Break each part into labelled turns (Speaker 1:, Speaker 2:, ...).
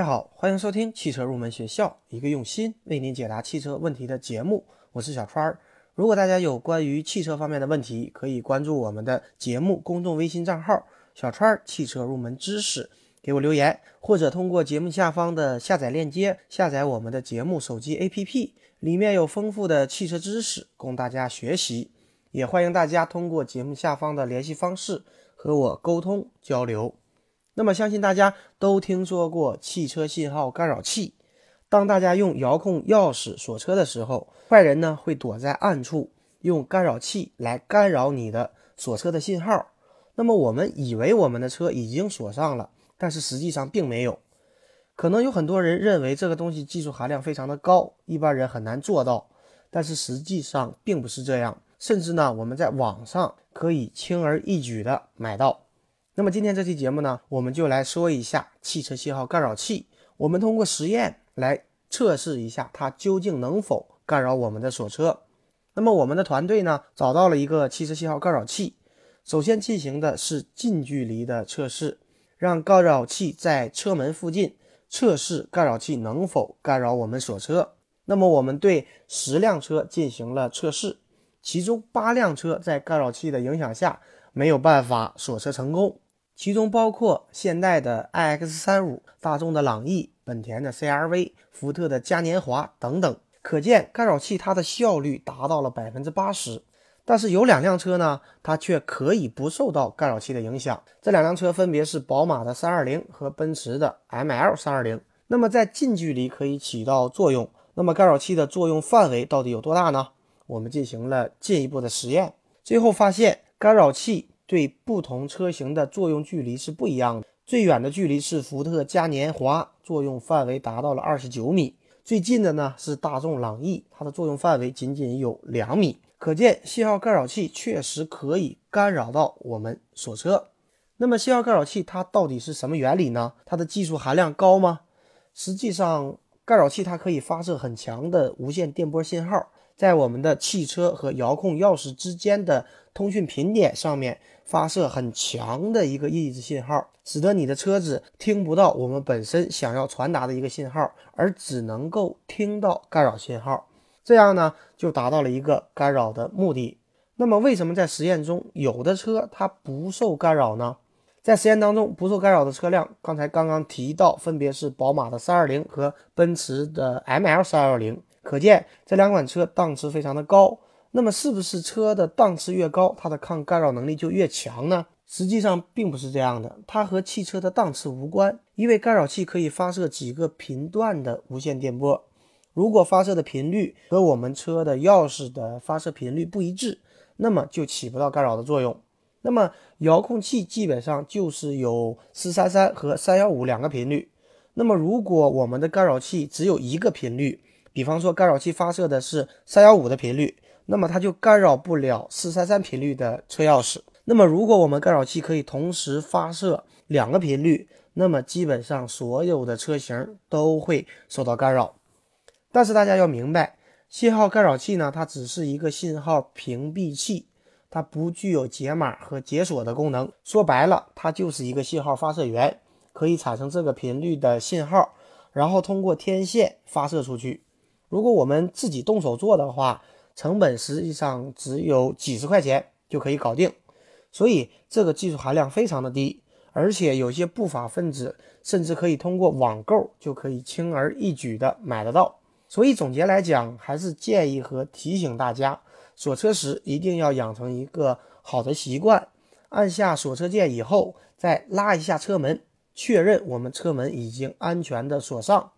Speaker 1: 大家好，欢迎收听汽车入门学校，一个用心为您解答汽车问题的节目。我是小川儿。如果大家有关于汽车方面的问题，可以关注我们的节目公众微信账号“小川儿汽车入门知识”，给我留言，或者通过节目下方的下载链接下载我们的节目手机 APP，里面有丰富的汽车知识供大家学习。也欢迎大家通过节目下方的联系方式和我沟通交流。那么，相信大家都听说过汽车信号干扰器。当大家用遥控钥匙锁车的时候，坏人呢会躲在暗处，用干扰器来干扰你的锁车的信号。那么，我们以为我们的车已经锁上了，但是实际上并没有。可能有很多人认为这个东西技术含量非常的高，一般人很难做到。但是实际上并不是这样，甚至呢，我们在网上可以轻而易举的买到。那么今天这期节目呢，我们就来说一下汽车信号干扰器。我们通过实验来测试一下它究竟能否干扰我们的锁车。那么我们的团队呢，找到了一个汽车信号干扰器。首先进行的是近距离的测试，让干扰器在车门附近测试干扰器能否干扰我们锁车。那么我们对十辆车进行了测试，其中八辆车在干扰器的影响下没有办法锁车成功。其中包括现代的 iX 三五、大众的朗逸、本田的 CRV、福特的嘉年华等等，可见干扰器它的效率达到了百分之八十。但是有两辆车呢，它却可以不受到干扰器的影响。这两辆车分别是宝马的三二零和奔驰的 ML 三二零。那么在近距离可以起到作用，那么干扰器的作用范围到底有多大呢？我们进行了进一步的实验，最后发现干扰器。对不同车型的作用距离是不一样的。最远的距离是福特嘉年华，作用范围达到了二十九米；最近的呢是大众朗逸，它的作用范围仅仅有两米。可见信号干扰器确实可以干扰到我们锁车。那么信号干扰器它到底是什么原理呢？它的技术含量高吗？实际上，干扰器它可以发射很强的无线电波信号，在我们的汽车和遥控钥匙之间的通讯频点上面。发射很强的一个抑制信号，使得你的车子听不到我们本身想要传达的一个信号，而只能够听到干扰信号。这样呢，就达到了一个干扰的目的。那么，为什么在实验中有的车它不受干扰呢？在实验当中，不受干扰的车辆，刚才刚刚提到，分别是宝马的三二零和奔驰的 ML 三二零。可见这两款车档次非常的高。那么是不是车的档次越高，它的抗干扰能力就越强呢？实际上并不是这样的，它和汽车的档次无关。因为干扰器可以发射几个频段的无线电波，如果发射的频率和我们车的钥匙的发射频率不一致，那么就起不到干扰的作用。那么遥控器基本上就是有四三三和三幺五两个频率。那么如果我们的干扰器只有一个频率，比方说干扰器发射的是三幺五的频率。那么它就干扰不了四三三频率的车钥匙。那么如果我们干扰器可以同时发射两个频率，那么基本上所有的车型都会受到干扰。但是大家要明白，信号干扰器呢，它只是一个信号屏蔽器，它不具有解码和解锁的功能。说白了，它就是一个信号发射源，可以产生这个频率的信号，然后通过天线发射出去。如果我们自己动手做的话，成本实际上只有几十块钱就可以搞定，所以这个技术含量非常的低，而且有些不法分子甚至可以通过网购就可以轻而易举的买得到。所以总结来讲，还是建议和提醒大家，锁车时一定要养成一个好的习惯，按下锁车键以后，再拉一下车门，确认我们车门已经安全的锁上。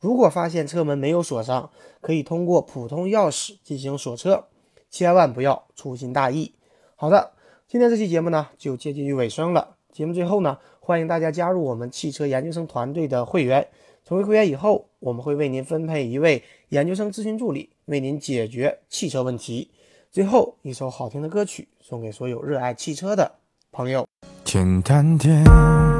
Speaker 1: 如果发现车门没有锁上，可以通过普通钥匙进行锁车，千万不要粗心大意。好的，今天这期节目呢就接近于尾声了。节目最后呢，欢迎大家加入我们汽车研究生团队的会员。成为会员以后，我们会为您分配一位研究生咨询助理，为您解决汽车问题。最后一首好听的歌曲送给所有热爱汽车的朋友。
Speaker 2: 简单点。